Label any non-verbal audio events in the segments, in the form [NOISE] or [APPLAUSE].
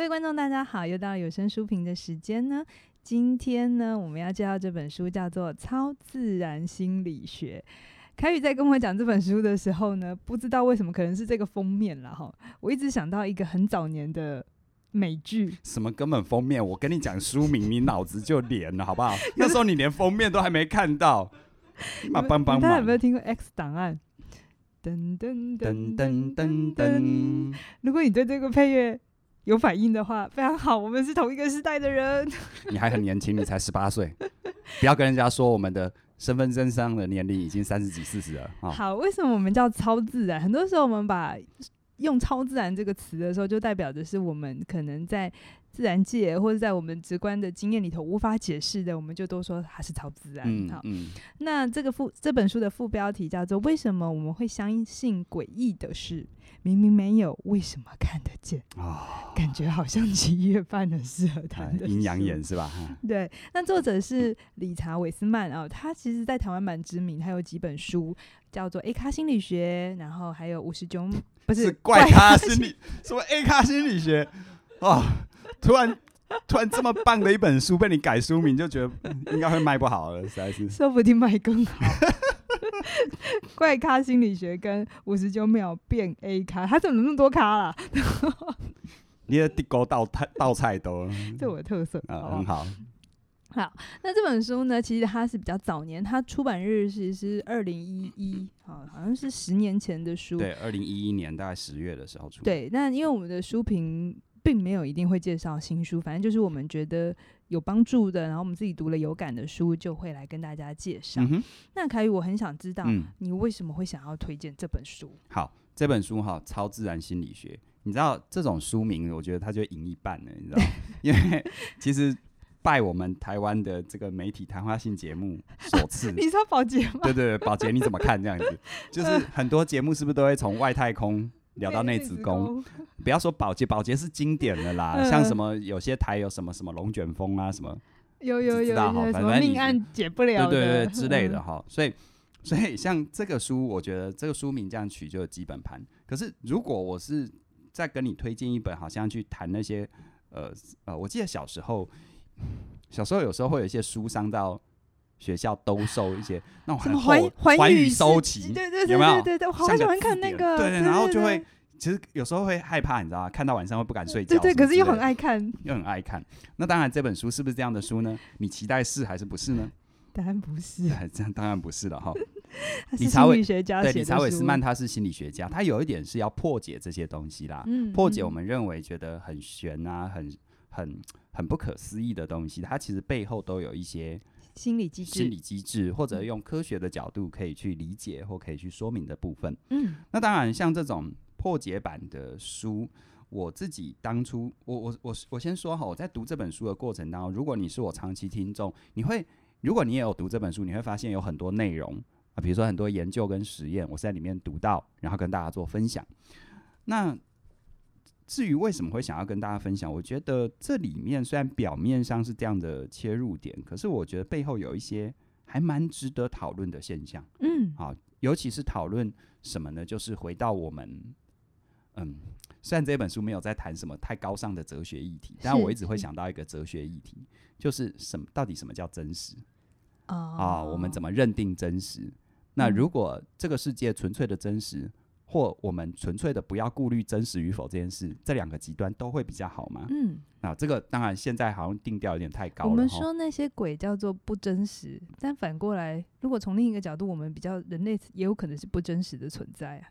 各位观众，大家好，又到了有声书评的时间呢。今天呢，我们要介绍这本书叫做《超自然心理学》。凯宇在跟我讲这本书的时候呢，不知道为什么，可能是这个封面了哈。我一直想到一个很早年的美剧，什么根本封面？我跟你讲书名，你脑子就连了，好不好？那时候你连封面都还没看到。帮帮忙！大家有没有听过《X 档案》？噔噔噔噔噔噔。如果你对这个配乐有反应的话，非常好，我们是同一个时代的人。[LAUGHS] 你还很年轻，你才十八岁，不要跟人家说我们的身份证上的年龄已经三十几、四十了。哦。好，为什么我们叫超自然？很多时候我们把用“超自然”这个词的时候，就代表的是我们可能在自然界或者在我们直观的经验里头无法解释的，我们就都说它是超自然。嗯、好，嗯、那这个副这本书的副标题叫做“为什么我们会相信诡异的事？明明没有，为什么看得见？”哦，感觉好像七月半很适合谈的阴阳眼是吧？对，那作者是理查韦斯曼啊，他其实在台湾蛮知名，他有几本书叫做《A 咖心理学》，然后还有五十九。不是，是怪咖心理，什么 A 咖心理学？哦，突然突然这么棒的一本书被你改书名，就觉得应该会卖不好了，实在是。说不定卖更好。[LAUGHS] 怪咖心理学跟五十九秒变 A 咖，他怎么那么多咖啦？[LAUGHS] 你的地沟倒菜倒菜多，[LAUGHS] 这我的特色啊、呃，很好。好，那这本书呢，其实它是比较早年，它出版日是是二零一一，好，好像是十年前的书。对，二零一一年大概十月的时候出。对，那因为我们的书评并没有一定会介绍新书，反正就是我们觉得有帮助的，然后我们自己读了有感的书，就会来跟大家介绍。嗯、那凯宇，我很想知道，你为什么会想要推荐这本书？好，这本书哈，《超自然心理学》，你知道这种书名，我觉得它就赢一半了，你知道，[LAUGHS] 因为其实。拜我们台湾的这个媒体谈话性节目所 [LAUGHS] 赐，你说宝洁吗？对对对，宝杰你怎么看这样子？就是很多节目是不是都会从外太空聊到内子宫？不要说宝洁，宝洁是经典的啦，嗯、像什么有些台有什么什么龙卷风啊，什么有有有哈，反正命案解不了对对对 [LAUGHS] 之类的哈。所以所以像这个书，我觉得这个书名这样取就有基本盘。可是如果我是再跟你推荐一本，好像去谈那些呃呃，我记得小时候。小时候有时候会有一些书伤到学校兜售一些 [LAUGHS] 那种很厚寰宇收集，对对对，有没有？对对，我好喜欢看那个。对对，然后就会其实有时候会害怕，你知道吗？看到晚上会不敢睡觉。对对，可是又很爱看，又很爱看。那当然，这本书是不是这样的书呢？你期待是还是不是呢？[LAUGHS] 当然不是，这样当然不是了哈。[LAUGHS] 理查韦学家对理查韦斯曼，他是心理学家，他有一点是要破解这些东西啦，嗯破解我们认为觉得很悬啊，很很。很不可思议的东西，它其实背后都有一些心理机制、心理机制，或者用科学的角度可以去理解或可以去说明的部分。嗯，那当然，像这种破解版的书，我自己当初，我我我我先说哈，我在读这本书的过程当中，如果你是我长期听众，你会，如果你也有读这本书，你会发现有很多内容啊，比如说很多研究跟实验，我是在里面读到，然后跟大家做分享。那至于为什么会想要跟大家分享，我觉得这里面虽然表面上是这样的切入点，可是我觉得背后有一些还蛮值得讨论的现象。嗯，好，尤其是讨论什么呢？就是回到我们，嗯，虽然这本书没有在谈什么太高尚的哲学议题，但我一直会想到一个哲学议题，就是什么？到底什么叫真实？哦，啊，我们怎么认定真实？那如果这个世界纯粹的真实？或我们纯粹的不要顾虑真实与否这件事，这两个极端都会比较好吗？嗯，那这个当然现在好像定调有点太高了。我们说那些鬼叫做不真实，但反过来，如果从另一个角度，我们比较人类也有可能是不真实的存在啊。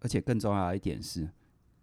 而且更重要的一点是，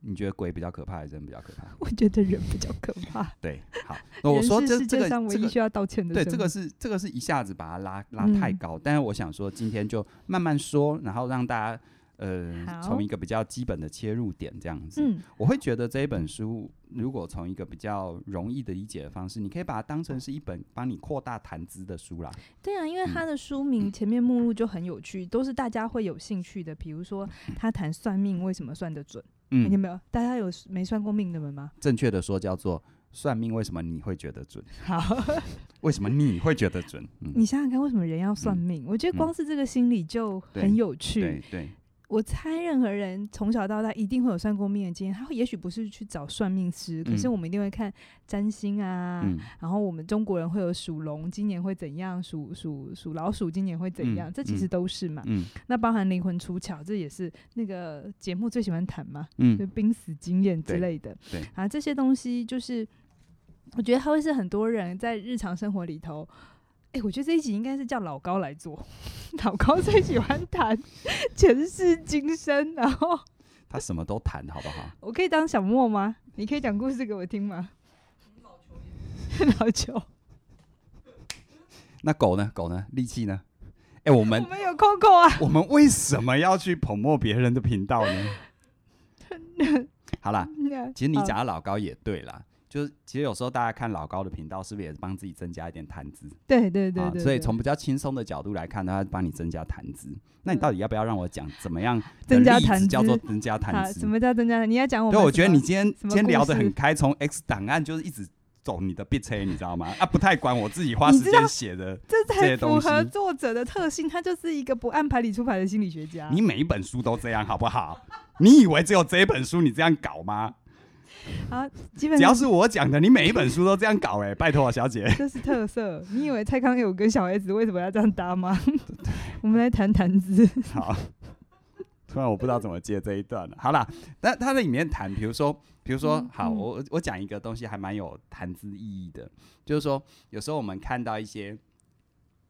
你觉得鬼比较可怕，还是人比较可怕？[LAUGHS] 我觉得人比较可怕。[LAUGHS] 对，好，[LAUGHS] 那我说这这个上唯一需要道歉的，对，这个是这个是一下子把它拉拉太高，嗯，但是我想说今天就慢慢说，然后让大家。呃，从一个比较基本的切入点这样子，嗯，我会觉得这一本书，如果从一个比较容易的理解的方式，你可以把它当成是一本帮你扩大谈资的书啦。对啊，因为它的书名前面目录就很有趣，嗯，都是大家会有兴趣的。比如说，他谈算命为什么算得准？嗯，有没有？大家有没算过命的们吗？正确的说叫做算命为什么你会觉得准？好，[LAUGHS] 为什么你会觉得准？嗯，你想想看，为什么人要算命？嗯，我觉得光是这个心理就很有趣。对对。对我猜任何人从小到大一定会有算过命的经验，他也许不是去找算命师，可是我们一定会看占星啊。嗯、然后我们中国人会有属龙今年会怎样，属属属老鼠今年会怎样，嗯、这其实都是嘛。嗯、那包含灵魂出窍，这也是那个节目最喜欢谈嘛。嗯，就濒死经验之类的。啊，这些东西就是我觉得它会是很多人在日常生活里头。哎、欸，我觉得这一集应该是叫老高来做。老高最喜欢谈前世今生，然后 [LAUGHS] 他什么都谈，好不好？我可以当小莫吗？你可以讲故事给我听吗？老球，那狗呢？狗呢？力气呢？哎、欸，我们 [LAUGHS] 我们有 Coco 啊。我们为什么要去捧墨别人的频道呢？[LAUGHS] 好啦，其实你讲的老高也对啦。就是其实有时候大家看老高的频道，是不是也是帮自己增加一点谈资？对对对对，对、啊。所以从比较轻松的角度来看，他帮你增加谈资。那你到底要不要让我讲怎么样 [LAUGHS] 增加谈资？叫做增加谈资？什么叫增加？你要讲我？对，我觉得你今天今天聊得很开，从 X 档案就是一直走你的 bit 你知道吗？啊，不太管我自己花时间写的这才符合作者的特性。他就是一个不按牌理出牌的心理学家。你每一本书都这样好不好？你以为只有这一本书你这样搞吗？好，基本上只要是我讲的，你每一本书都这样搞哎、欸，拜托小姐，这是特色。你以为蔡康永跟小 S 为什么要这样搭吗？[LAUGHS] 我们来谈谈资。好，突然我不知道怎么接这一段了。好啦，那他在里面谈，比如说，比如说，好，嗯、我我讲一个东西还蛮有谈资意义的，就是说，有时候我们看到一些，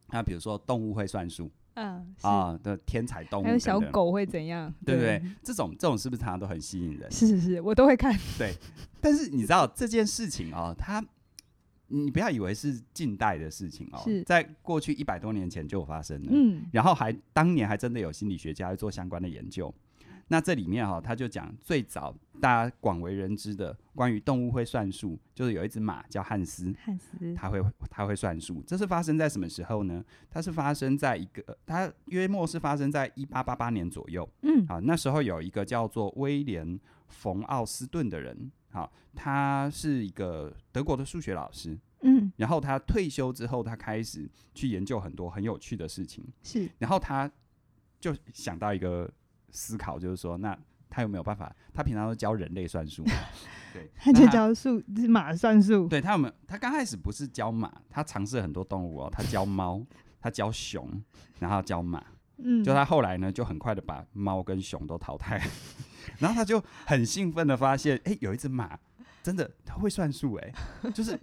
那比如说动物会算数。嗯啊的天才动物，还有小狗会怎样？对不对，这种这种是不是常常都很吸引人？是是是，我都会看。对，但是你知道这件事情哦，它你不要以为是近代的事情哦，在过去一百多年前就有发生了。嗯，然后还当年还真的有心理学家会做相关的研究。那这里面哈、哦，他就讲最早大家广为人知的关于动物会算数，就是有一只马叫汉斯，汉斯，他会他会算数。这是发生在什么时候呢？它是发生在一个，它约莫是发生在一八八八年左右。嗯，好，那时候有一个叫做威廉·冯奥斯顿的人，好，他是一个德国的数学老师。嗯，然后他退休之后，他开始去研究很多很有趣的事情。是，然后他就想到一个。思考就是说，那他有没有办法？他平常都教人类算数，[LAUGHS] 对，他就教数马算数。对他有没有？他刚开始不是教马，他尝试很多动物哦，他教猫，[LAUGHS] 他教熊，然后教马。嗯，就他后来呢，就很快的把猫跟熊都淘汰，[LAUGHS] 然后他就很兴奋的发现，哎、欸，有一只马真的他会算数，哎，就是。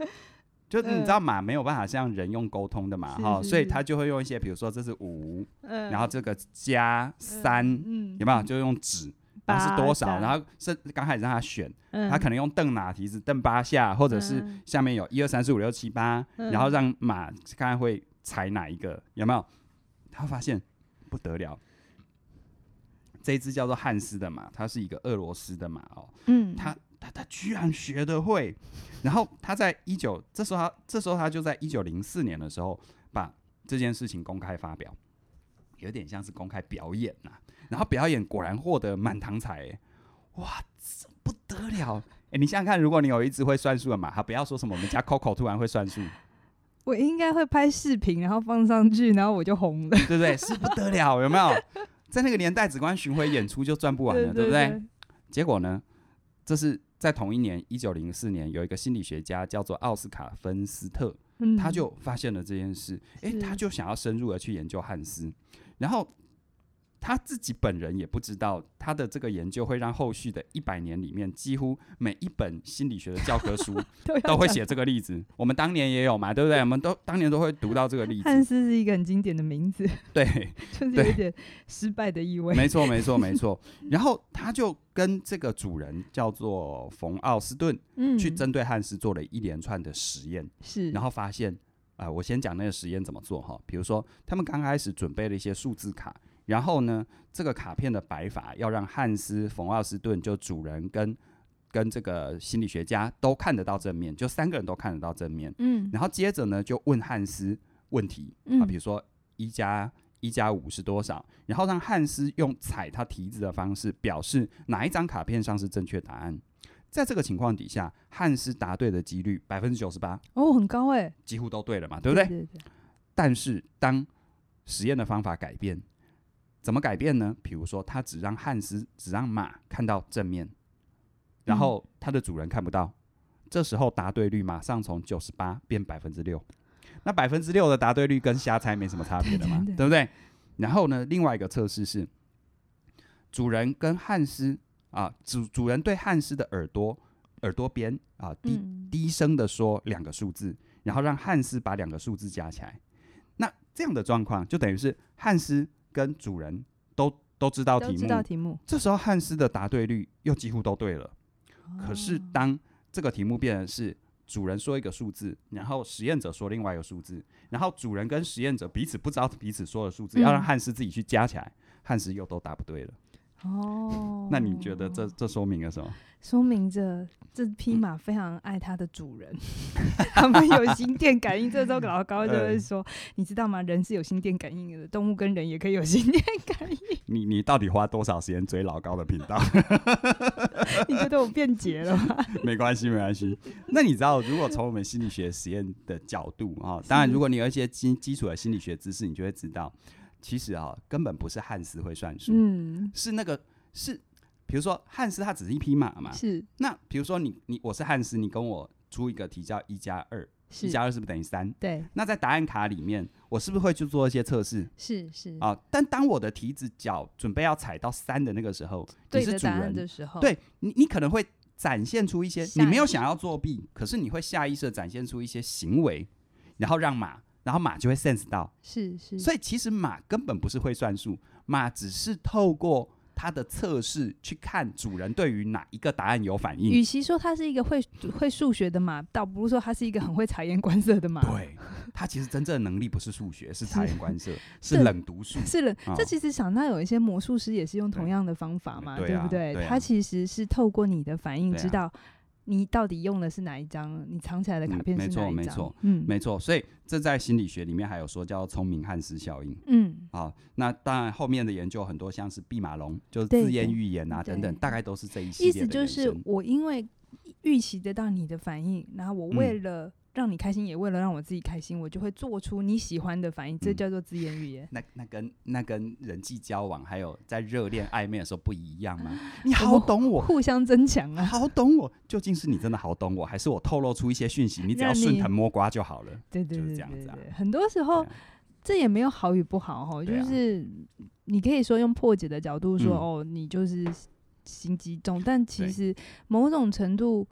就你知道马没有办法像人用沟通的嘛，哈，所以他就会用一些，比如说这是五，然后这个加三，有没有？就用指，它是多少？然后是刚开始让他选，他可能用蹬马蹄子蹬八下，或者是下面有一二三四五六七八，然后让马看看会踩哪一个，有没有？他发现不得了，这一只叫做汉斯的马，它是一个俄罗斯的马哦，嗯，它。他他居然学得会，然后他在一九这时候他这时候他就在一九零四年的时候把这件事情公开发表，有点像是公开表演呐、啊，然后表演果然获得满堂彩、欸，哇，这不得了！哎、欸，你想想看，如果你有一只会算数的马，他不要说什么我们家 Coco 突然会算数，我应该会拍视频然后放上去，然后我就红了，对不对？是不得了，有没有？在那个年代，只光巡回演出就赚不完了，对，[LAUGHS] 对，对，对不对？结果呢，这是。在同一年，一九零四年，有一个心理学家叫做奥斯卡·芬斯特，嗯，他就发现了这件事，诶，他就想要深入的去研究汉斯，然后。他自己本人也不知道，他的这个研究会让后续的一百年里面，几乎每一本心理学的教科书 [LAUGHS] 都会写这个例子。我们当年也有嘛，对不对？我们都当年都会读到这个例子。汉斯是一个很经典的名字，对，就是有点失败的意味。没错，没错，没错。然后他就跟这个主人叫做冯奥斯顿，嗯，去针对汉斯做了一连串的实验，是，然后发现啊、呃，我先讲那个实验怎么做哈。比如说，他们刚开始准备了一些数字卡。然后呢，这个卡片的摆法要让汉斯·冯奥斯顿就主人跟跟这个心理学家都看得到正面，就三个人都看得到正面。嗯。然后接着呢，就问汉斯问题，嗯、啊，比如说一加一加五是多少？然后让汉斯用踩他蹄子的方式表示哪一张卡片上是正确答案。在这个情况底下，汉斯答对的几率百分之九十八。哦，很高哎，几乎都对了嘛，对不对？对对对。但是当实验的方法改变。怎么改变呢？比如说，他只让汉斯只让马看到正面，然后他的主人看不到，嗯、这时候答对率马上从九十八变百分之六。那百分之六的答对率跟瞎猜没什么差别的嘛，对，对，对，对不对？然后呢，另外一个测试是，主人跟汉斯啊，主主人对汉斯的耳朵耳朵边啊低、嗯、低声的说两个数字，然后让汉斯把两个数字加起来。那这样的状况就等于是汉斯。跟主人都都知道题目，知道题目，这时候汉斯的答对率又几乎都对了。哦、可是当这个题目变成是主人说一个数字，然后实验者说另外一个数字，然后主人跟实验者彼此不知道彼此说的数字，嗯、要让汉斯自己去加起来，汉斯又都答不对了。哦，那你觉得这这说明了什么？说明着这匹马非常爱它的主人，[LAUGHS] 他们有心电感应。这时候老高就会说：“你知道吗？人是有心电感应的，动物跟人也可以有心电感应。[LAUGHS] ”你你到底花多少时间追老高的频道？[LAUGHS] 你觉得我变节了吗？没关系，没关系。那你知道，如果从我们心理学实验的角度啊，当然，如果你有一些基基础的心理学知识，你就会知道。其实啊，根本不是汉斯会算数，嗯，是那个是，比如说汉斯他只是一匹马嘛，是。那比如说你你我是汉斯，你跟我出一个题叫一加二，一加二是不是等于三？对。那在答案卡里面，我是不是会去做一些测试？是是。啊，但当我的蹄子脚准备要踩到三的那个时候，你是主人的时候，对你你可能会展现出一些，你没有想要作弊，可是你会下意识的展现出一些行为，然后让马。然后马就会 sense 到，是是，所以其实马根本不是会算数，马只是透过它的测试去看主人对于哪一个答案有反应。与其说它是一个会会数学的马，倒不如说它是一个很会察言观色的马。对，它其实真正的能力不是数学，是察言观色，[LAUGHS] 是，冷读术。是冷。哦、这其实想到有一些魔术师也是用同样的方法嘛，对，对不对？他、其实是透过你的反应知道。你到底用的是哪一张？你藏起来的卡片是哪一张？嗯、没错，没错，嗯，没错。所以这在心理学里面还有说叫聪明汉斯效应。嗯，好，那当然后面的研究很多，像是毕马龙，就是自言预言啊等等，大概都是这一系列的。意思就是我因为预期得到你的反应，然后我为了、嗯。让你开心，也为了让我自己开心，我就会做出你喜欢的反应，这叫做自言语言。嗯、那那跟那跟人际交往，还有在热恋暧昧的时候不一样吗？[LAUGHS] 你好懂我，互相增强啊，好懂我。[LAUGHS] 究竟是你真的好懂我，还是我透露出一些讯息？你只要顺藤摸瓜就好了。对对对，就是这样子啊。很多时候，这也没有好与不好哈，就是你可以说用破解的角度说，哦，你就是心机重，但其实某种程度。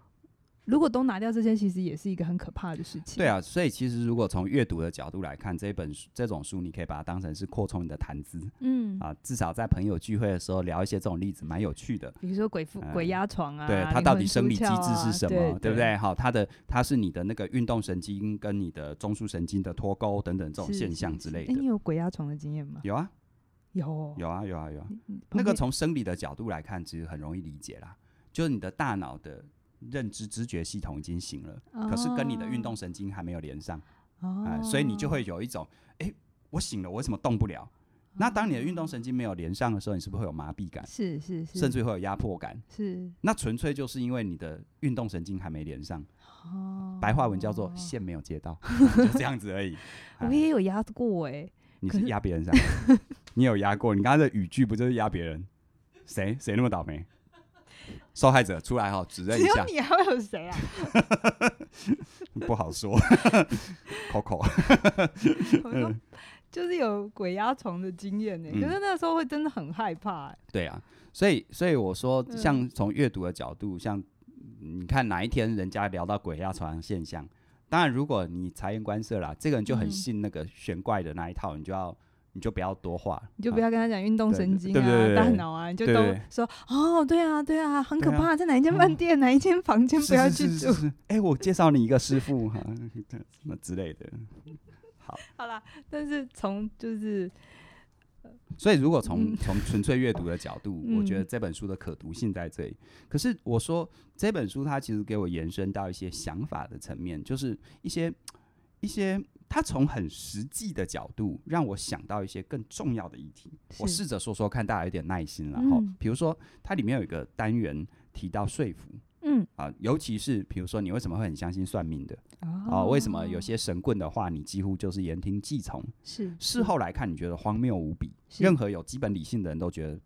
如果都拿掉这些，其实也是一个很可怕的事情。对啊，所以其实如果从阅读的角度来看，这本书这种书，你可以把它当成是扩充你的谈资。嗯啊，至少在朋友聚会的时候聊一些这种例子，蛮有趣的。比如说鬼附鬼压床啊，对，它到底生理机制是什么，对，对不对？好，它的它是你的那个运动神经跟你的中枢神经的脱钩等等这种现象之类的。哎，你有鬼压床的经验吗？有啊，有有啊有啊有啊。那个从生理的角度来看，其实很容易理解啦，就是你的大脑的。认知知觉系统已经醒了，哦、可是跟你的运动神经还没有连上，哦呃、所以你就会有一种，哎、欸，我醒了，我为什么动不了？哦、那当你的运动神经没有连上的时候，你是不是会有麻痹感？是是是，甚至会有压迫感。是，那纯粹就是因为你的运动神经还没连上。哦，白话文叫做线没有接到，[LAUGHS] 就这样子而已。我也有压过哎、欸，你是压别人上？[LAUGHS] 你有压过？你刚才的语句不就是压别人？谁谁那么倒霉？受害者出来哈，指认一下。只有你还会有谁啊？[LAUGHS] 不好说。[LAUGHS] Coco，就是有鬼压床的经验呢、欸。可是那个时候会真的很害怕、欸。对啊，所以所以我说，像从阅读的角度，像你看哪一天人家聊到鬼压床现象，当然如果你察言观色啦，这个人就很信那个玄怪的那一套，你就要。你就不要多话，你就不要跟他讲运动神经啊、大脑啊，你就都说哦，对啊，对啊，很可怕，在哪一间饭店、哪一间房间不要去住。哎，我介绍你一个师傅哈，[LAUGHS] 什么之类的。好，[LAUGHS] 好啦，但是从就是，所以如果从从纯粹阅读的角度，我觉得这本书的可读性在这里。可是我说这本书它其实给我延伸到一些想法的层面，就是一些一些。他从很实际的角度让我想到一些更重要的议题，我试着说说看，大家有点耐心了哈。比如说，它里面有一个单元提到说服，嗯啊，尤其是比如说你为什么会很相信算命的哦啊？为什么有些神棍的话你几乎就是言听计从？是事后来看，你觉得荒谬无比，任何有基本理性的人都觉得、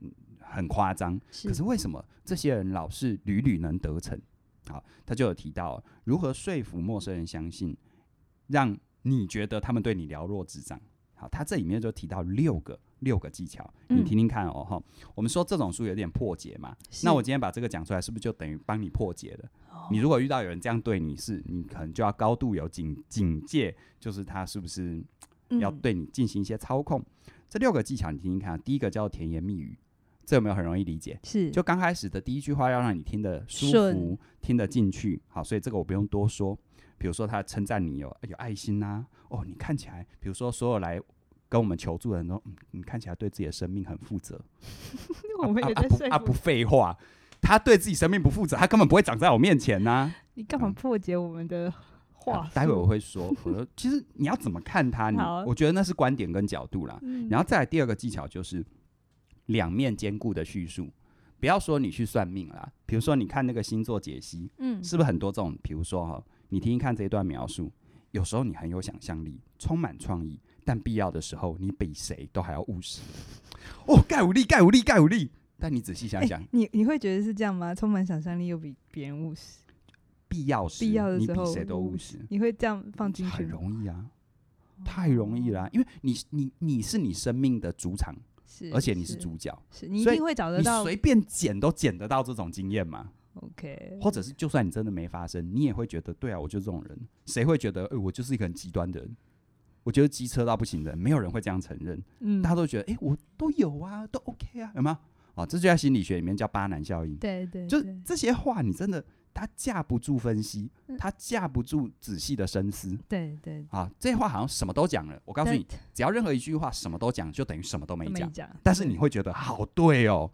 嗯、很夸张。可是为什么这些人老是屡屡能得逞？好，他就有提到如何说服陌生人相信，让你觉得他们对你了若指掌。好，他这里面就提到六个六个技巧，你听听看哦。哈、嗯，我们说这种书有点破解嘛，那我今天把这个讲出来，是不是就等于帮你破解了？哦、你如果遇到有人这样对你是，你可能就要高度有警警戒，就是他是不是要对你进行一些操控？嗯、这六个技巧你听听看，第一个叫甜言蜜语，这有没有很容易理解？是，就刚开始的第一句话要让你听得舒服，听得进去。好，所以这个我不用多说。比如说他称赞你有有爱心呐、啊，哦，你看起来，比如说所有来跟我们求助的人都，嗯，你看起来对自己的生命很负责。[LAUGHS] 我们也在说啊，不废话，他对自己生命不负责，他根本不会长在我面前呐、啊。你干嘛破解我们的话、啊？待会我会说，我说其实你要怎么看他，你我觉得那是观点跟角度啦。嗯、然后再来第二个技巧就是两面兼顾的叙述，不要说你去算命啦，比如说你看那个星座解析，嗯，是不是很多这种？比如说哈。你听听看这一段描述，有时候你很有想象力，充满创意，但必要的时候你比谁都还要务实。[LAUGHS] 哦，盖武力，盖武力，盖武力。但你仔细想想，欸、你你会觉得是这样吗？充满想象力又比别人务实，必要时，必要的时候你比谁都务实。你会这样放进去？很容易啊，太容易了、啊，因为你你你是你生命的主场，是，而且你是主角，你一定会找得到，随便捡都捡得到这种经验嘛。OK，或者是就算你真的没发生，你也会觉得对啊，我就是这种人。谁会觉得，哎、欸，我就是一个很极端的人？我觉得机车到不行的人，没有人会这样承认。嗯，大家都觉得，哎、欸，我都有啊，都 OK 啊，有吗？哦，这就在心理学里面叫巴南效应。对对，对，就这些话，你真的他架不住分析，他架不住仔细的深思。对对，啊，这话好像什么都讲了。我告诉你，只要任何一句话什么都讲，就等于什么都没讲。但是你会觉得好对哦，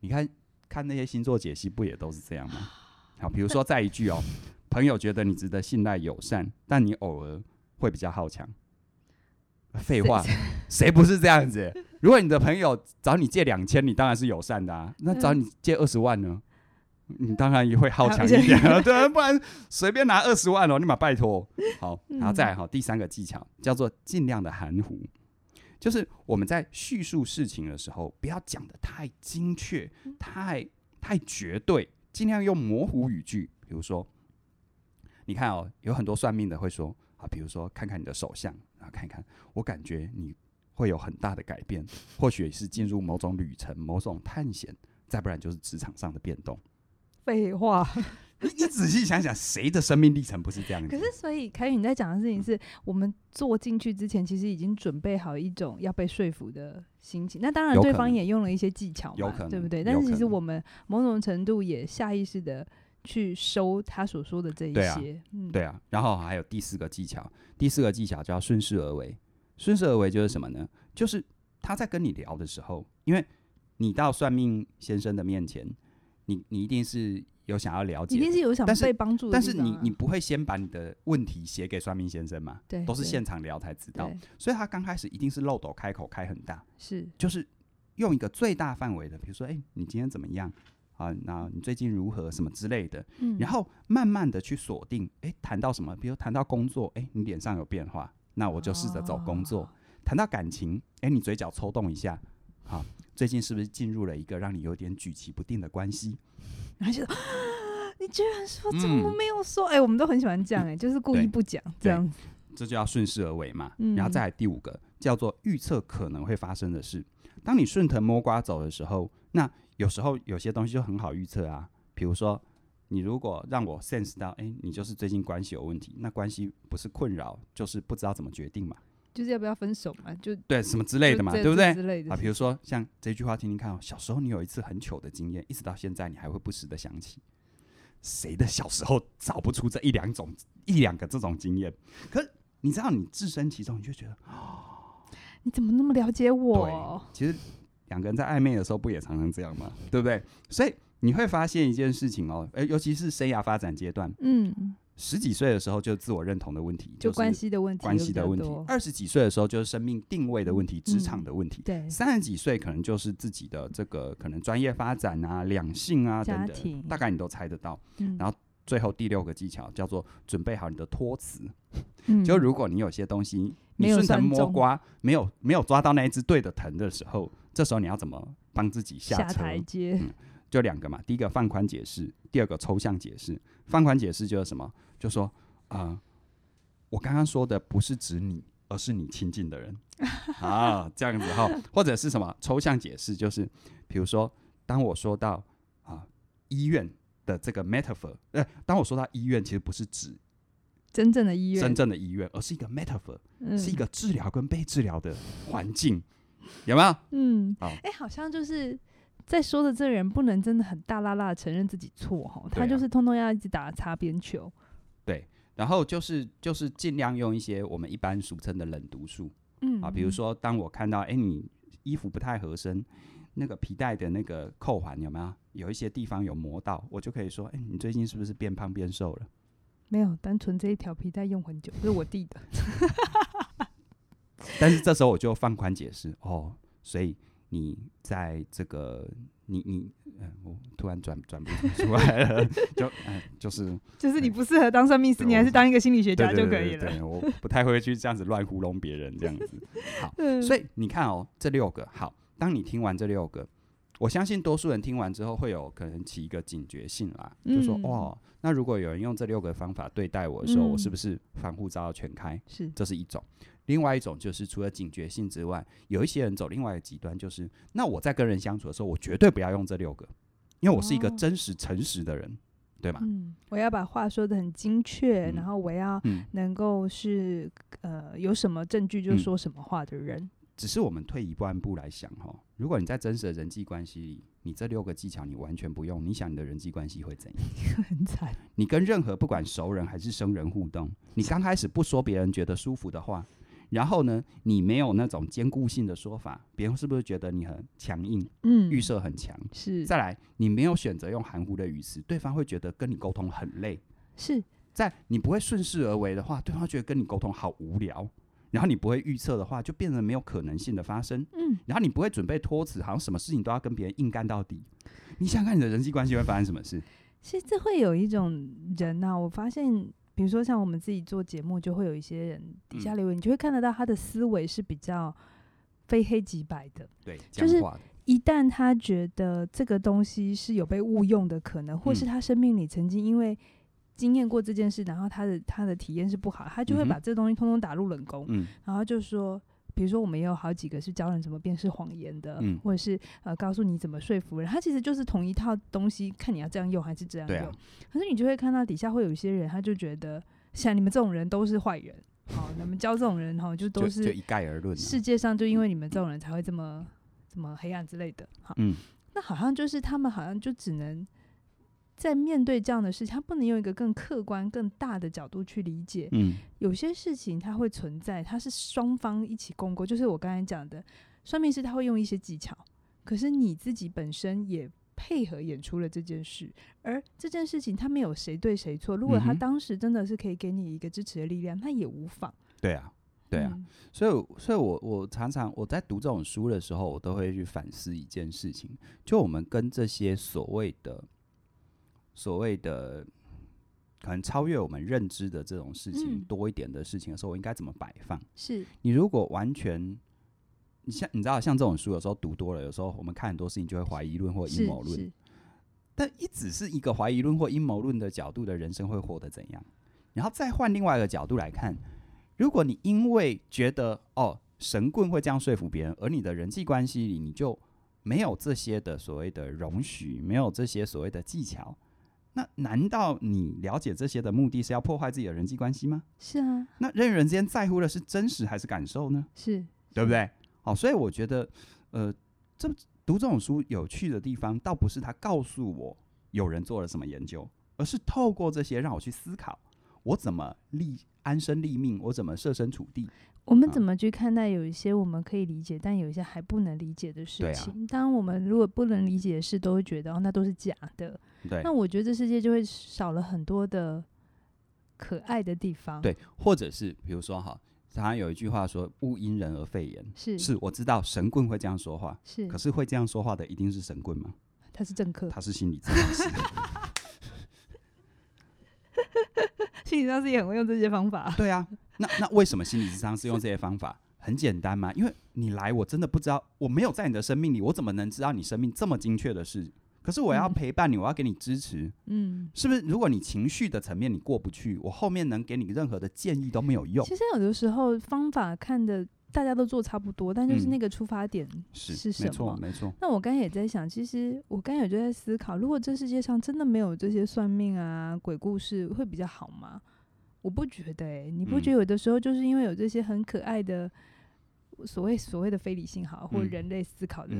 你看。看那些星座解析，不也都是这样吗？[SIGHS] 好，比如说再一句哦，朋友觉得你值得信赖、友善，但你偶尔会比较好强。废话，谁不是这样子？如果你的朋友找你借两千，你当然是友善的啊。那找你借二十万呢？你当然也会好强一点啊。[LAUGHS] 对啊，不然随便拿二十万哦，你马拜托。好，然后再来哈，第三个技巧叫做尽量的含糊。就是我们在叙述事情的时候，不要讲的太精确、太太绝对，尽量用模糊语句。比如说，你看哦，有很多算命的会说啊，比如说看看你的手相，然后看看，我感觉你会有很大的改变，或许是进入某种旅程、某种探险，再不然就是职场上的变动。废话。[LAUGHS] 你你仔细想想，谁的生命历程不是这样的？可是，所以凯宇你在讲的事情是，我们坐进去之前，其实已经准备好一种要被说服的心情。那当然，对方也用了一些技巧嘛，对不对？但是，其实我们某种程度也下意识的去收他所说的这一些。对啊，嗯、对啊。然后还有第四个技巧，第四个技巧叫顺势而为。顺势而为就是什么呢？就是他在跟你聊的时候，因为你到算命先生的面前，你你一定是。有想要了解，一定是有想被帮助的。但是你你不会先把你的问题写给算命先生嘛？对，都是现场聊才知道。所以他刚开始一定是漏斗开口开很大，是就是用一个最大范围的，比如说，哎、欸，你今天怎么样啊？那你最近如何？什么之类的。嗯，然后慢慢的去锁定，哎、欸，谈到什么？比如谈到工作，哎、欸，你脸上有变化，那我就试着走工作。谈、哦、到感情，哎、欸，你嘴角抽动一下，好，最近是不是进入了一个让你有点举棋不定的关系？[LAUGHS] 然后就。[GASPS] 你居然说怎么没有说？哎、嗯欸，我们都很喜欢这样，哎，[LAUGHS] 就是故意不讲这样子。这就要顺势而为嘛。嗯、然后再来第五个叫做预测可能会发生的事。当你顺藤摸瓜走的时候，那有时候有些东西就很好预测啊。比如说，你如果让我 sense 到，哎、欸，你就是最近关系有问题，那关系不是困扰，就是不知道怎么决定嘛。就是要不要分手嘛？就对什么之类的嘛，对不对？之类的。啊，比如说像这句话，听听看哦。小时候你有一次很糗的经验，一直到现在你还会不时的想起。谁的小时候找不出这一两种、一两个这种经验？可是你知道，你置身其中，你就觉得，哦，[GASPS] 你怎么那么了解我？对，其实两个人在暧昧的时候，不也常常这样吗？对不对？所以你会发现一件事情哦，诶，尤其是生涯发展阶段，嗯，十几岁的时候就是自我认同的问题，就关系的问题，关系的问题。二十几岁的时候就是生命定位的问题，职场的问题。对，三十几岁可能就是自己的这个可能专业发展啊、两性啊等等，大概你都猜得到。然后最后第六个技巧叫做准备好你的托词。就如果你有些东西你顺藤摸瓜，没有没有抓到那一只对的藤的时候，这时候你要怎么帮自己下车？下台阶。就两个嘛，第一个放宽解释，第二个抽象解释。放宽解释就是什么？就说啊、呃，我刚刚说的不是指你，而是你亲近的人 [LAUGHS] 啊，这样子哈。或者是什么抽象解释？就是比如说，当我说到啊、呃、医院的这个 metaphor，呃，当我说到医院，其实不是指真正的医院，真正的医院，而是一个 metaphor，、嗯、是一个治疗跟被治疗的环境，有没有？嗯，哎、欸，好像就是。在说的这个人不能真的很大啦啦承认自己错哈，他就是通通要一直打擦边球。对，然后就是就是尽量用一些我们一般俗称的冷读术，嗯啊，比如说当我看到哎你衣服不太合身，那个皮带的那个扣环有没有有一些地方有磨到，我就可以说哎你最近是不是变胖变瘦了？没有，单纯这一条皮带用很久，是我弟的。[LAUGHS] 但是这时候我就放宽解释哦，所以。你在这个，你你，嗯，我突然转转不出来了，就嗯，就是就是你不适合当算命师，你还是当一个心理学家就可以了。我不太会去这样子乱糊弄别人这样子。好，所以你看哦，这六个好，当你听完这六个，我相信多数人听完之后会有可能起一个警觉性啦，就说哦，那如果有人用这六个方法对待我的时候，我是不是防护罩要全开？是，这是一种。另外一种就是，除了警觉性之外，有一些人走另外一个极端，就是那我在跟人相处的时候，我绝对不要用这六个，因为我是一个真实、诚实的人，哦、对吗？嗯，我要把话说得很精确，嗯、然后我要能够是、嗯、呃有什么证据就说什么话的人。嗯、只是我们退一万步来想哈，如果你在真实的人际关系里，你这六个技巧你完全不用，你想你的人际关系会怎样？[LAUGHS] 很惨。你跟任何不管熟人还是生人互动，你刚开始不说别人觉得舒服的话。然后呢，你没有那种坚固性的说法，别人是不是觉得你很强硬？嗯，预设很强。是。再来，你没有选择用含糊的语词，对方会觉得跟你沟通很累。是。在你不会顺势而为的话，对方觉得跟你沟通好无聊。然后你不会预测的话，就变成没有可能性的发生。嗯。然后你不会准备托词，好像什么事情都要跟别人硬干到底。你想想看，你的人际关系会发生什么事？其实这会有一种人呐、啊，我发现。比如说，像我们自己做节目，就会有一些人底下留言，嗯、你就会看得到他的思维是比较非黑即白的。对，就是一旦他觉得这个东西是有被误用的可能，或是他生命里曾经因为经验过这件事，然后他的他的体验是不好，他就会把这个东西通通打入冷宫，嗯、然后就说。比如说，我们也有好几个是教人怎么辨识谎言的，嗯、或者是呃告诉你怎么说服人。他其实就是同一套东西，看你要这样用还是这样用。啊、可是你就会看到底下会有一些人，他就觉得像你们这种人都是坏人。好，你们教这种人哈，就都是就一概而论。世界上就因为你们这种人才会这么这么黑暗之类的。好，嗯、那好像就是他们好像就只能。在面对这样的事情，他不能用一个更客观、更大的角度去理解。嗯，有些事情它会存在，它是双方一起共过。就是我刚才讲的，算命师他会用一些技巧，可是你自己本身也配合演出了这件事。而这件事情，他没有谁对谁错。如果他当时真的是可以给你一个支持的力量，他也无妨。对啊，对啊。嗯，所以，所以我我常常我在读这种书的时候，我都会去反思一件事情：就我们跟这些所谓的。所谓的可能超越我们认知的这种事情多一点的事情的时候，我应该怎么摆放？是你如果完全，你像你知道，像这种书有时候读多了，有时候我们看很多事情就会怀疑论或阴谋论。但一只是一个怀疑论或阴谋论的角度的人生会活得怎样？然后再换另外一个角度来看，如果你因为觉得哦神棍会这样说服别人，而你的人际关系里你就没有这些的所谓的容许，没有这些所谓的技巧。那难道你了解这些的目的是要破坏自己的人际关系吗？是啊。那人与人之间在乎的是真实还是感受呢？是，对不对？好，所以我觉得，呃，这读这种书有趣的地方，倒不是他告诉我有人做了什么研究，而是透过这些让我去思考，我怎么立安身立命，我怎么设身处地。我们怎么去看待有一些我们可以理解，但有一些还不能理解的事情？啊、当我们如果不能理解的事，都会觉得哦，那都是假的。对，那我觉得这世界就会少了很多的可爱的地方。对，或者是比如说哈，他有一句话说“勿因人而废言”，是是，我知道神棍会这样说话，是，可是会这样说话的一定是神棍吗？他是政客，他是心理治疗师。[LAUGHS] 心理治疗师也很会用这些方法。对啊，那那为什么心理智商是用这些方法？[LAUGHS] 很简单嘛，因为你来，我真的不知道，我没有在你的生命里，我怎么能知道你生命这么精确的事？可是我要陪伴你，嗯、我要给你支持，嗯，是不是？如果你情绪的层面你过不去，我后面能给你任何的建议都没有用。其实有的时候方法看的大家都做差不多，但就是那个出发点是什么？没错，没错。那我刚才也在想，其实我刚才也就在思考，如果这世界上真的没有这些算命啊、鬼故事，会比较好吗？我不觉得、欸，哎，你不觉得有的时候就是因为有这些很可爱的。所谓所谓的非理性好，或人类思考的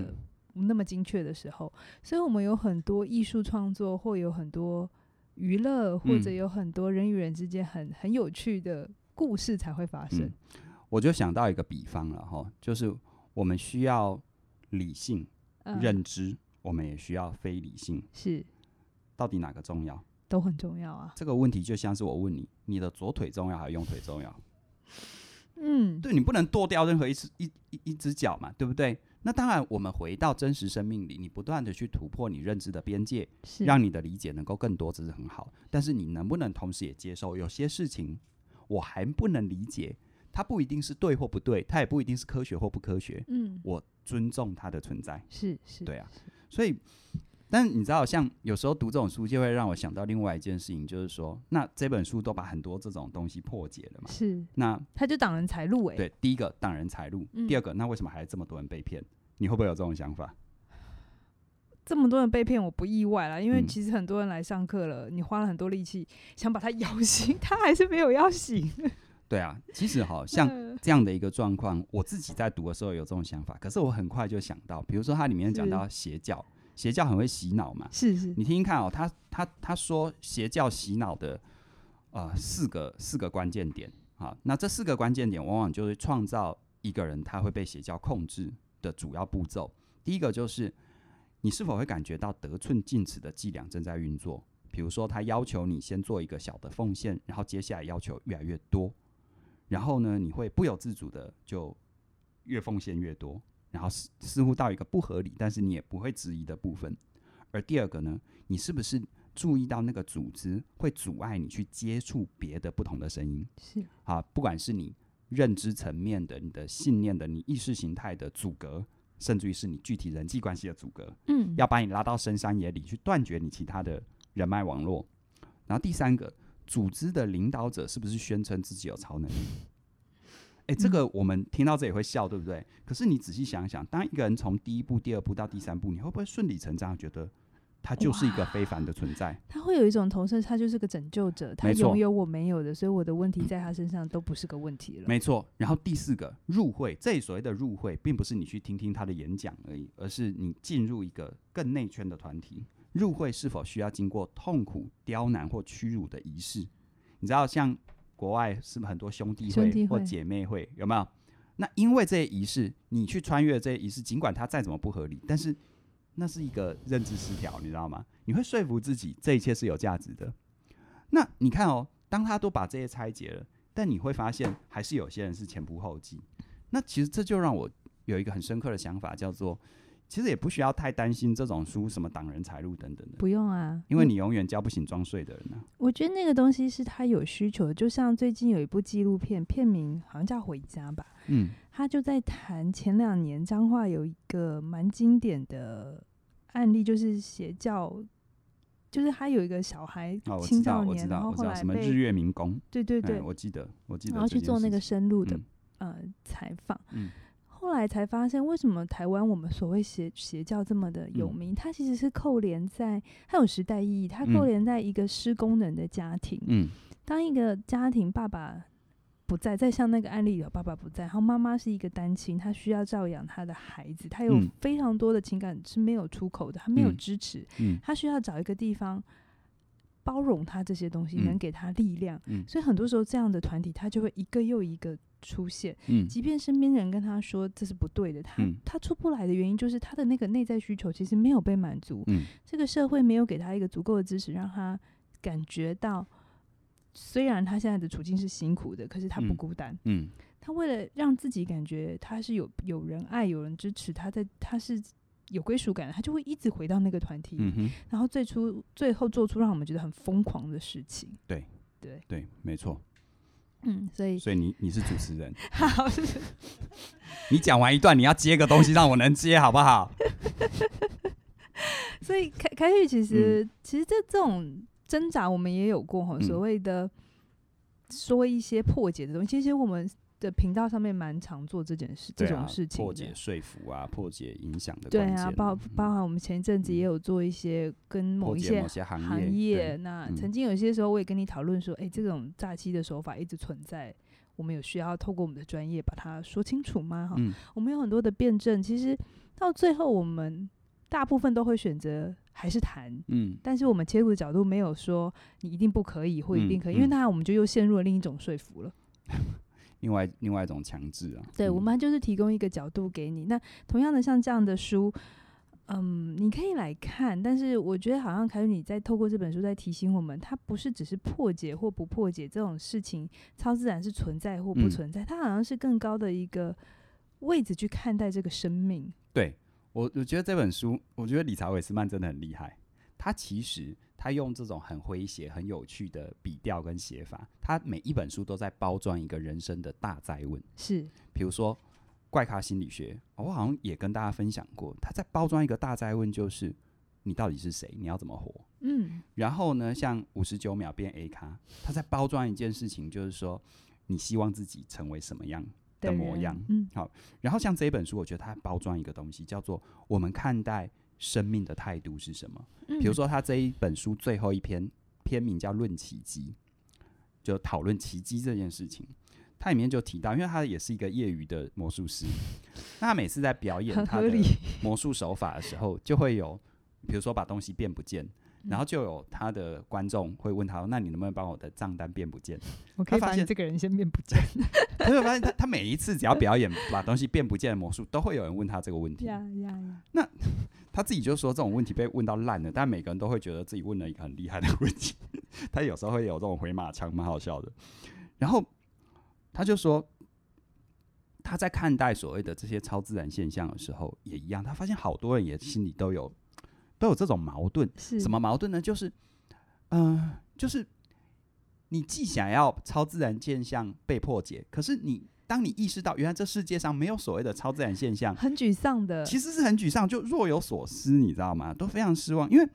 那么精确的时候，嗯、所以我们有很多艺术创作，或有很多娱乐，或者有很多人与人之间很很有趣的故事才会发生。嗯、我就想到一个比方了哈，就是我们需要理性、嗯、认知，我们也需要非理性，是到底哪个重要？都很重要啊。这个问题就像是我问你，你的左腿重要还是右腿重要？嗯，对，你不能剁掉任何一只一一一只脚嘛，对不对？那当然，我们回到真实生命里，你不断的去突破你认知的边界，是让你的理解能够更多，这是很好。但是你能不能同时也接受有些事情我还不能理解，它不一定是对或不对，它也不一定是科学或不科学。嗯，我尊重它的存在。是是，对啊，所以。但你知道，像有时候读这种书，就会让我想到另外一件事情，就是说，那这本书都把很多这种东西破解了嘛？是。那他就挡人财路哎。对，第一个挡人财路，嗯、第二个，那为什么还这么多人被骗？你会不会有这种想法？这么多人被骗，我不意外啦，因为其实很多人来上课了，嗯、你花了很多力气想把他摇醒，[LAUGHS] 他还是没有要醒。对啊，其实好像这样的一个状况，我自己在读的时候有这种想法，可是我很快就想到，比如说它里面讲到邪教。邪教很会洗脑嘛？是是，你听听看哦，他他他说邪教洗脑的呃四个四个关键点啊，那这四个关键点往往就是创造一个人他会被邪教控制的主要步骤。第一个就是你是否会感觉到得寸进尺的伎俩正在运作？比如说他要求你先做一个小的奉献，然后接下来要求越来越多，然后呢你会不由自主的就越奉献越多。然后似似乎到一个不合理，但是你也不会质疑的部分。而第二个呢，你是不是注意到那个组织会阻碍你去接触别的不同的声音？是啊，不管是你认知层面的、你的信念的、你意识形态的阻隔，甚至于是你具体人际关系的阻隔，嗯，要把你拉到深山野里去断绝你其他的人脉网络。然后第三个，组织的领导者是不是宣称自己有超能力？[LAUGHS] 诶，这个我们听到这也会笑，对不对？可是你仔细想想，当一个人从第一步、第二步到第三步，你会不会顺理成章觉得他就是一个非凡的存在？他会有一种投射，他就是个拯救者，他拥有我没有的，所以我的问题在他身上都不是个问题了。没错。然后第四个入会，这里所谓的入会，并不是你去听听他的演讲而已，而是你进入一个更内圈的团体。入会是否需要经过痛苦、刁难或屈辱的仪式？你知道像。国外是不是很多兄弟会或姐妹会？有没有？那因为这些仪式，你去穿越这些仪式，尽管它再怎么不合理，但是那是一个认知失调，你知道吗？你会说服自己这一切是有价值的。那你看哦，当他都把这些拆解了，但你会发现还是有些人是前仆后继。那其实这就让我有一个很深刻的想法，叫做。其实也不需要太担心这种书什么挡人财路等等的，不用啊，因为你永远交不醒装睡的人呢、啊。我觉得那个东西是他有需求，就像最近有一部纪录片，片名好像叫《回家》吧，嗯，他就在谈前两年彰化有一个蛮经典的案例，就是邪教，就是他有一一个小孩青少年，然后后来什么日月民工，对对对，我记得我记得，然后去做那个深入的、嗯、呃采访，嗯。后来才发现，为什么台湾我们所谓邪邪教这么的有名？嗯、它其实是扣连在，它有时代意义，它扣连在一个失功能的家庭。嗯，当一个家庭爸爸不在，再像那个案例有爸爸不在，然后妈妈是一个单亲，她需要照养她的孩子，她有非常多的情感是没有出口的，她没有支持，嗯，她需要找一个地方包容她这些东西，能给她力量。嗯，所以很多时候这样的团体，他就会一个又一个。出现，嗯，即便身边人跟他说这是不对的，他、嗯、他出不来的原因就是他的那个内在需求其实没有被满足，嗯，这个社会没有给他一个足够的支持，让他感觉到虽然他现在的处境是辛苦的，可是他不孤单。嗯，嗯他为了让自己感觉他是有有人爱、有人支持，他在他是有归属感的，他就会一直回到那个团体，然后最初最后做出让我们觉得很疯狂的事情。对。对。对，没错。嗯，所以所以你你是主持人，[LAUGHS] 好，[LAUGHS] 你讲完一段，你要接个东西让我能接，好不好？[LAUGHS] 所以凯凯宇其实、嗯、其实这这种挣扎我们也有过哈，所谓的说一些破解的东西，嗯、其实我们的频道上面蛮常做这件事，啊、这种事情，破解说服啊，破解影响的对啊，包包含我们前一阵子也有做一些跟某一些行业，那曾经有些时候我也跟你讨论说，哎、欸，这种诈欺的手法一直存在，我们有需要透过我们的专业把它说清楚吗？哈、嗯，我们有很多的辩证，其实到最后我们。大部分都会选择还是谈，嗯，但是我们切入的角度没有说你一定不可以或一定可以，嗯嗯、因为那我们就又陷入了另一种说服了，另外另外一种强制啊。对，嗯、我们就是提供一个角度给你。那同样的，像这样的书，嗯，你可以来看，但是我觉得好像凯宇你在透过这本书在提醒我们，它不是只是破解或不破解这种事情，超自然是存在或不存在，嗯、它好像是更高的一个位置去看待这个生命。对。我我觉得这本书，我觉得理查韦斯曼真的很厉害。他其实他用这种很诙谐、很有趣的笔调跟写法，他每一本书都在包装一个人生的大灾问。是，比如说《怪咖心理学》，我好像也跟大家分享过，他在包装一个大灾问，就是你到底是谁？你要怎么活？嗯。然后呢，像五十九秒变 A 咖，他在包装一件事情，就是说你希望自己成为什么样？的模样，嗯，好。然后像这一本书，我觉得它包装一个东西，叫做我们看待生命的态度是什么。嗯，比如说，他这一本书最后一篇篇名叫《论奇迹》，就讨论奇迹这件事情。他里面就提到，因为他也是一个业余的魔术师，[LAUGHS] 那他每次在表演他的魔术手法的时候，就会有，比如说把东西变不见。然后就有他的观众会问他：“那你能不能帮我的账单变不见？”我可以发现这个人先变不见。[LAUGHS] 他就发现他他每一次只要表演把东西变不见的魔术，都会有人问他这个问题。[LAUGHS] 那他自己就说这种问题被问到烂了，但每个人都会觉得自己问了一个很厉害的问题。[LAUGHS] 他有时候会有这种回马枪，蛮好笑的。然后他就说他在看待所谓的这些超自然现象的时候也一样，他发现好多人也心里都有。都有这种矛盾，是什么矛盾呢？就是，嗯、呃，就是你既想要超自然现象被破解，可是你当你意识到原来这世界上没有所谓的超自然现象，很沮丧的，其实是很沮丧，就若有所思，你知道吗？都非常失望，因为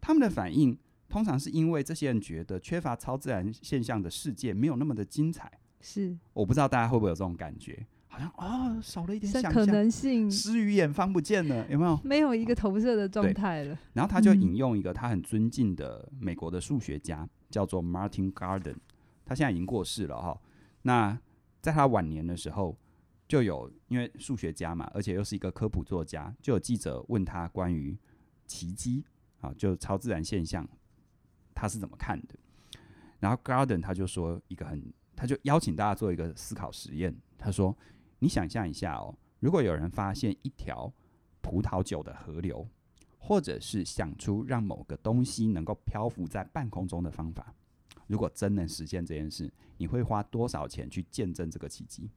他们的反应通常是因为这些人觉得缺乏超自然现象的世界没有那么的精彩。是，我不知道大家会不会有这种感觉。好像啊、哦，少了一点想象，可能性，诗与远方不见了，有没有？没有一个投射的状态了。然后他就引用一个他很尊敬的美国的数学家，嗯、叫做 Martin Garden，他现在已经过世了哈。那在他晚年的时候，就有因为数学家嘛，而且又是一个科普作家，就有记者问他关于奇迹啊，就超自然现象，他是怎么看的？然后 Garden 他就说一个很，他就邀请大家做一个思考实验，他说。你想象一下哦，如果有人发现一条葡萄酒的河流，或者是想出让某个东西能够漂浮在半空中的方法，如果真能实现这件事，你会花多少钱去见证这个奇迹？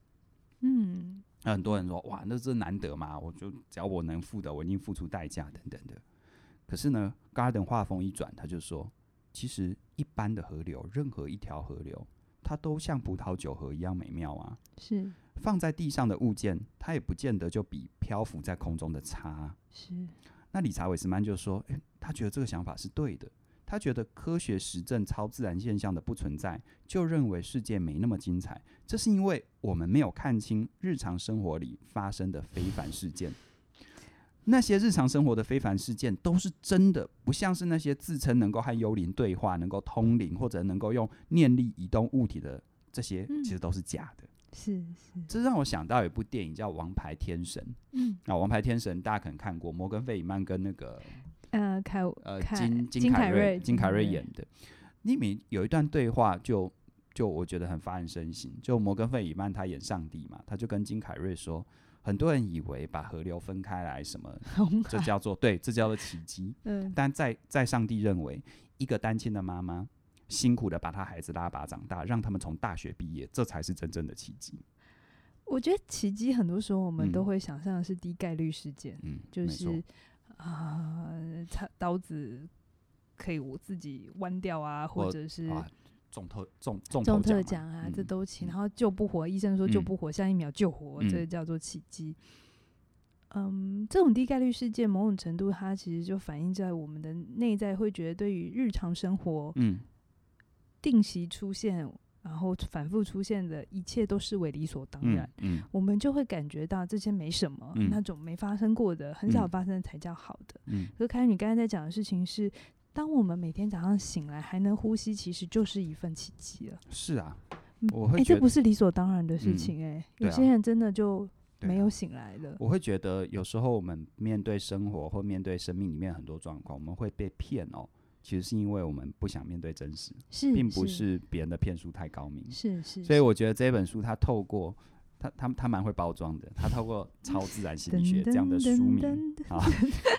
嗯，那很多人说，哇，那这难得嘛，我就只要我能付的，我一定付出代价等等的。可是呢，Garden 话锋一转，他就说，其实一般的河流，任何一条河流，它都像葡萄酒河一样美妙啊。是。放在地上的物件，它也不见得就比漂浮在空中的差。是。那理查韦斯曼就说：“诶，他觉得这个想法是对的。他觉得科学实证超自然现象的不存在，就认为世界没那么精彩。这是因为我们没有看清日常生活里发生的非凡事件。那些日常生活的非凡事件都是真的，不像是那些自称能够和幽灵对话、能够通灵或者能够用念力移动物体的这些，其实都是假的。”是是，这让我想到一部电影叫《王牌天神》。嗯，啊，《王牌天神》大家可能看过，摩根·费里曼跟那个呃凯呃金金凯瑞金凯瑞演的。里面有一段对话就，就就我觉得很发人深省。就摩根·费里曼他演上帝嘛，他就跟金凯瑞说，很多人以为把河流分开来什么，这叫做对，这叫做奇迹。[LAUGHS] 嗯，但在在上帝认为，一个单亲的妈妈辛苦的把他孩子拉拔长大，让他们从大学毕业，这才是真正的奇迹。我觉得奇迹很多时候我们都会想象的是低概率事件，嗯，就是啊，他、呃、刀子可以我自己弯掉啊，或者是中特中中中特奖啊，嗯、这都行。然后救不活，医生说救不活，嗯、下一秒救活，嗯、这叫做奇迹。嗯，这种低概率事件，某种程度它其实就反映在我们的内在，会觉得对于日常生活，嗯，定期出现。然后反复出现的一切都视为理所当然，嗯，嗯，我们就会感觉到这些没什么，嗯、那种没发生过的、很少发生的才叫好的。嗯，可是凯宇，你刚才在讲的事情是，当我们每天早上醒来还能呼吸，其实就是一份奇迹了。是啊，我会觉得、欸、这不是理所当然的事情、欸，哎、嗯，有些人真的就没有醒来的。我会觉得有时候我们面对生活或面对生命里面很多状况，我们会被骗哦。其实是因为我们不想面对真实，是并不是别人的骗术太高明，是是。所以我觉得这本书它透过它它它蛮会包装的，它透过超自然心理学这样的书名啊，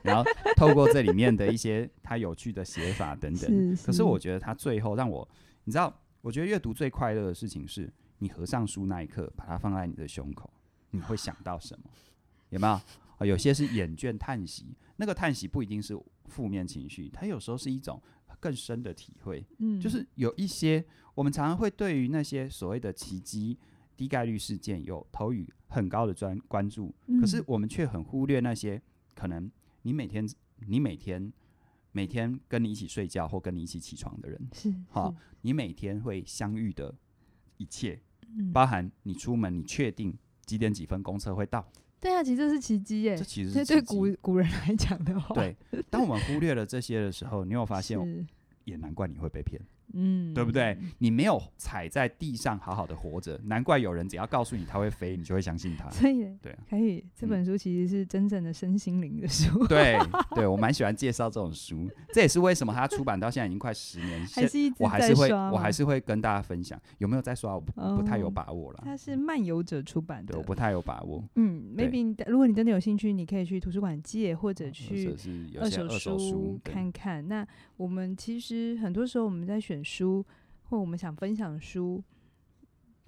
然后透过这里面的一些它有趣的写法等等。可是我觉得它最后让我，你知道，我觉得阅读最快乐的事情是你合上书那一刻，把它放在你的胸口，你会想到什么？有没有？啊，有些是眼倦叹息，那个叹息不一定是负面情绪，它有时候是一种更深的体会。嗯，就是有一些我们常常会对于那些所谓的奇迹、低概率事件有投予很高的专关注，可是我们却很忽略那些可能你每天、你每天、每天跟你一起睡觉或跟你一起起床的人，是好，你每天会相遇的一切，嗯包含你出门，你确定几点几分公车会到。对啊，其实这是奇迹耶。这其实是对古古人来讲的话。对，当我们忽略了这些的时候，你有发现，也难怪你会被骗。嗯，对不对？你没有踩在地上好好的活着，难怪有人只要告诉你它会飞，你就会相信他。所以，对啊，可以。这本书其实是真正的身心灵的书。对，对我蛮喜欢介绍这种书，这也是为什么它出版到现在已经快十年，还是一直。我还是会，我还是会跟大家分享。有没有在刷？我不不太有把握了。它是漫游者出版的，我不太有把握。嗯，maybe 如果你真的有兴趣，你可以去图书馆借，或者去二手书看看。那我们其实很多时候我们在选书。或我们想分享书，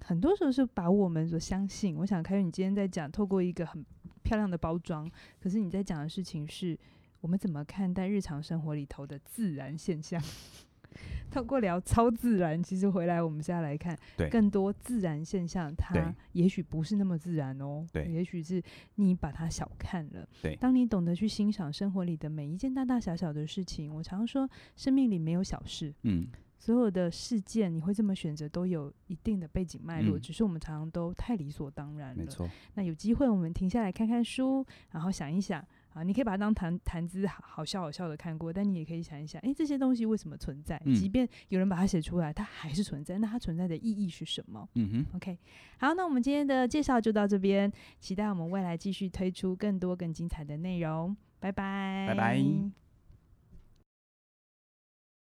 很多时候是把我们所相信。我想凯宇，你今天在讲，透过一个很漂亮的包装，可是你在讲的事情是我们怎么看待日常生活里头的自然现象。[LAUGHS] 透过聊超自然，其实回来我们现在来看，更多自然现象，它也许不是那么自然哦。对，也许是你把它小看了。对，当你懂得去欣赏生活里的每一件大大小小的事情，我常说，生命里没有小事。嗯。所有的事件，你会这么选择，都有一定的背景脉络，嗯、只是我们常常都太理所当然了。没错。那有机会，我们停下来看看书，然后想一想啊，你可以把它当谈谈资，好笑好笑的看过，但你也可以想一想，诶、欸，这些东西为什么存在？嗯、即便有人把它写出来，它还是存在，那它存在的意义是什么？嗯哼。OK，好，那我们今天的介绍就到这边，期待我们未来继续推出更多更精彩的内容。拜拜。拜拜。